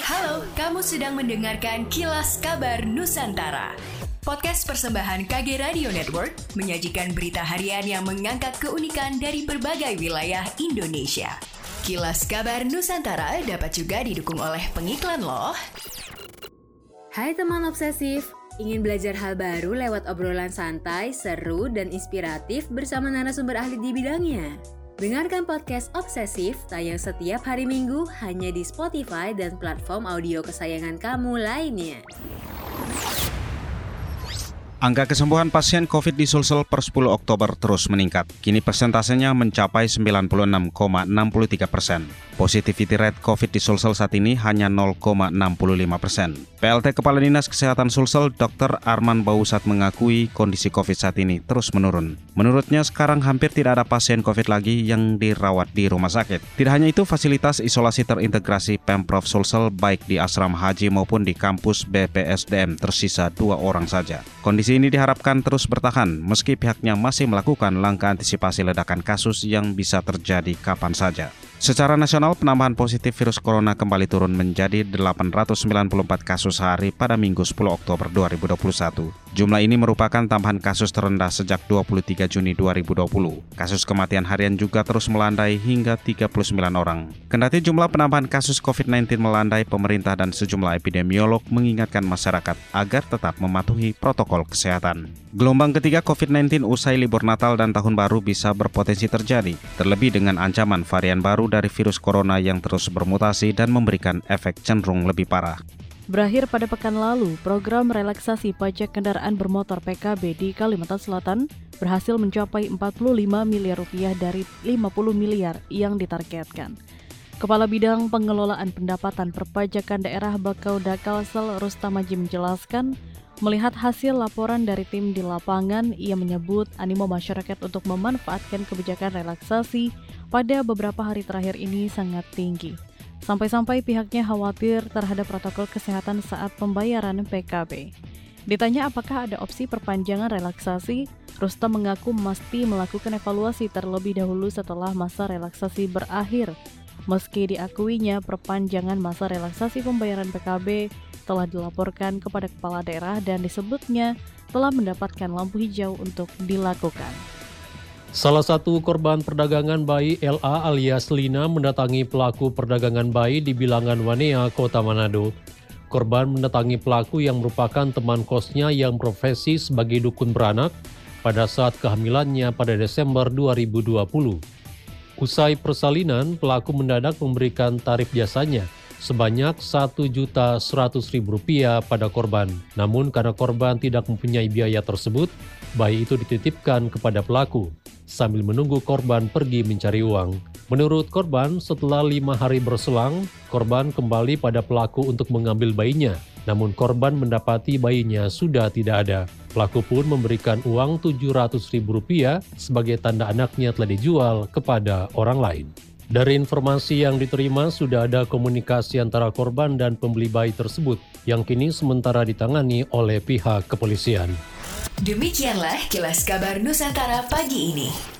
Halo, kamu sedang mendengarkan Kilas Kabar Nusantara. Podcast persembahan KG Radio Network menyajikan berita harian yang mengangkat keunikan dari berbagai wilayah Indonesia. Kilas Kabar Nusantara dapat juga didukung oleh pengiklan loh. Hai teman obsesif, ingin belajar hal baru lewat obrolan santai, seru, dan inspiratif bersama narasumber ahli di bidangnya? Dengarkan podcast Obsesif tayang setiap hari Minggu hanya di Spotify dan platform audio kesayangan kamu lainnya. Angka kesembuhan pasien COVID di Sulsel per 10 Oktober terus meningkat. Kini persentasenya mencapai 96,63 persen. Positivity rate COVID di Sulsel saat ini hanya 0,65 persen. PLT Kepala Dinas Kesehatan Sulsel, Dr. Arman Bausat mengakui kondisi COVID saat ini terus menurun. Menurutnya sekarang hampir tidak ada pasien COVID lagi yang dirawat di rumah sakit. Tidak hanya itu, fasilitas isolasi terintegrasi Pemprov Sulsel baik di asrama haji maupun di kampus BPSDM tersisa dua orang saja. Kondisi Kondisi ini diharapkan terus bertahan meski pihaknya masih melakukan langkah antisipasi ledakan kasus yang bisa terjadi kapan saja. Secara nasional, penambahan positif virus corona kembali turun menjadi 894 kasus sehari pada Minggu 10 Oktober 2021. Jumlah ini merupakan tambahan kasus terendah sejak 23 Juni 2020. Kasus kematian harian juga terus melandai hingga 39 orang. Kendati jumlah penambahan kasus COVID-19 melandai, pemerintah dan sejumlah epidemiolog mengingatkan masyarakat agar tetap mematuhi protokol kesehatan. Gelombang ketiga COVID-19 usai libur Natal dan Tahun Baru bisa berpotensi terjadi, terlebih dengan ancaman varian baru dari virus corona yang terus bermutasi dan memberikan efek cenderung lebih parah. Berakhir pada pekan lalu, program relaksasi pajak kendaraan bermotor PKB di Kalimantan Selatan berhasil mencapai 45 miliar rupiah dari 50 miliar yang ditargetkan. Kepala Bidang Pengelolaan Pendapatan Perpajakan Daerah Bakauda Kalsel Rustamaji menjelaskan, melihat hasil laporan dari tim di lapangan, ia menyebut animo masyarakat untuk memanfaatkan kebijakan relaksasi pada beberapa hari terakhir ini sangat tinggi. Sampai-sampai pihaknya khawatir terhadap protokol kesehatan saat pembayaran PKB. Ditanya apakah ada opsi perpanjangan relaksasi, Rustam mengaku mesti melakukan evaluasi terlebih dahulu setelah masa relaksasi berakhir. Meski diakuinya perpanjangan masa relaksasi pembayaran PKB telah dilaporkan kepada kepala daerah dan disebutnya telah mendapatkan lampu hijau untuk dilakukan. Salah satu korban perdagangan bayi LA alias Lina mendatangi pelaku perdagangan bayi di bilangan Wanea, Kota Manado. Korban mendatangi pelaku yang merupakan teman kosnya yang profesi sebagai dukun beranak pada saat kehamilannya pada Desember 2020. Usai persalinan, pelaku mendadak memberikan tarif jasanya sebanyak Rp1.100.000 pada korban. Namun karena korban tidak mempunyai biaya tersebut, bayi itu dititipkan kepada pelaku sambil menunggu korban pergi mencari uang. Menurut korban, setelah lima hari berselang, korban kembali pada pelaku untuk mengambil bayinya. Namun korban mendapati bayinya sudah tidak ada. Pelaku pun memberikan uang Rp700.000 sebagai tanda anaknya telah dijual kepada orang lain. Dari informasi yang diterima, sudah ada komunikasi antara korban dan pembeli bayi tersebut yang kini sementara ditangani oleh pihak kepolisian. Demikianlah kilas kabar Nusantara pagi ini.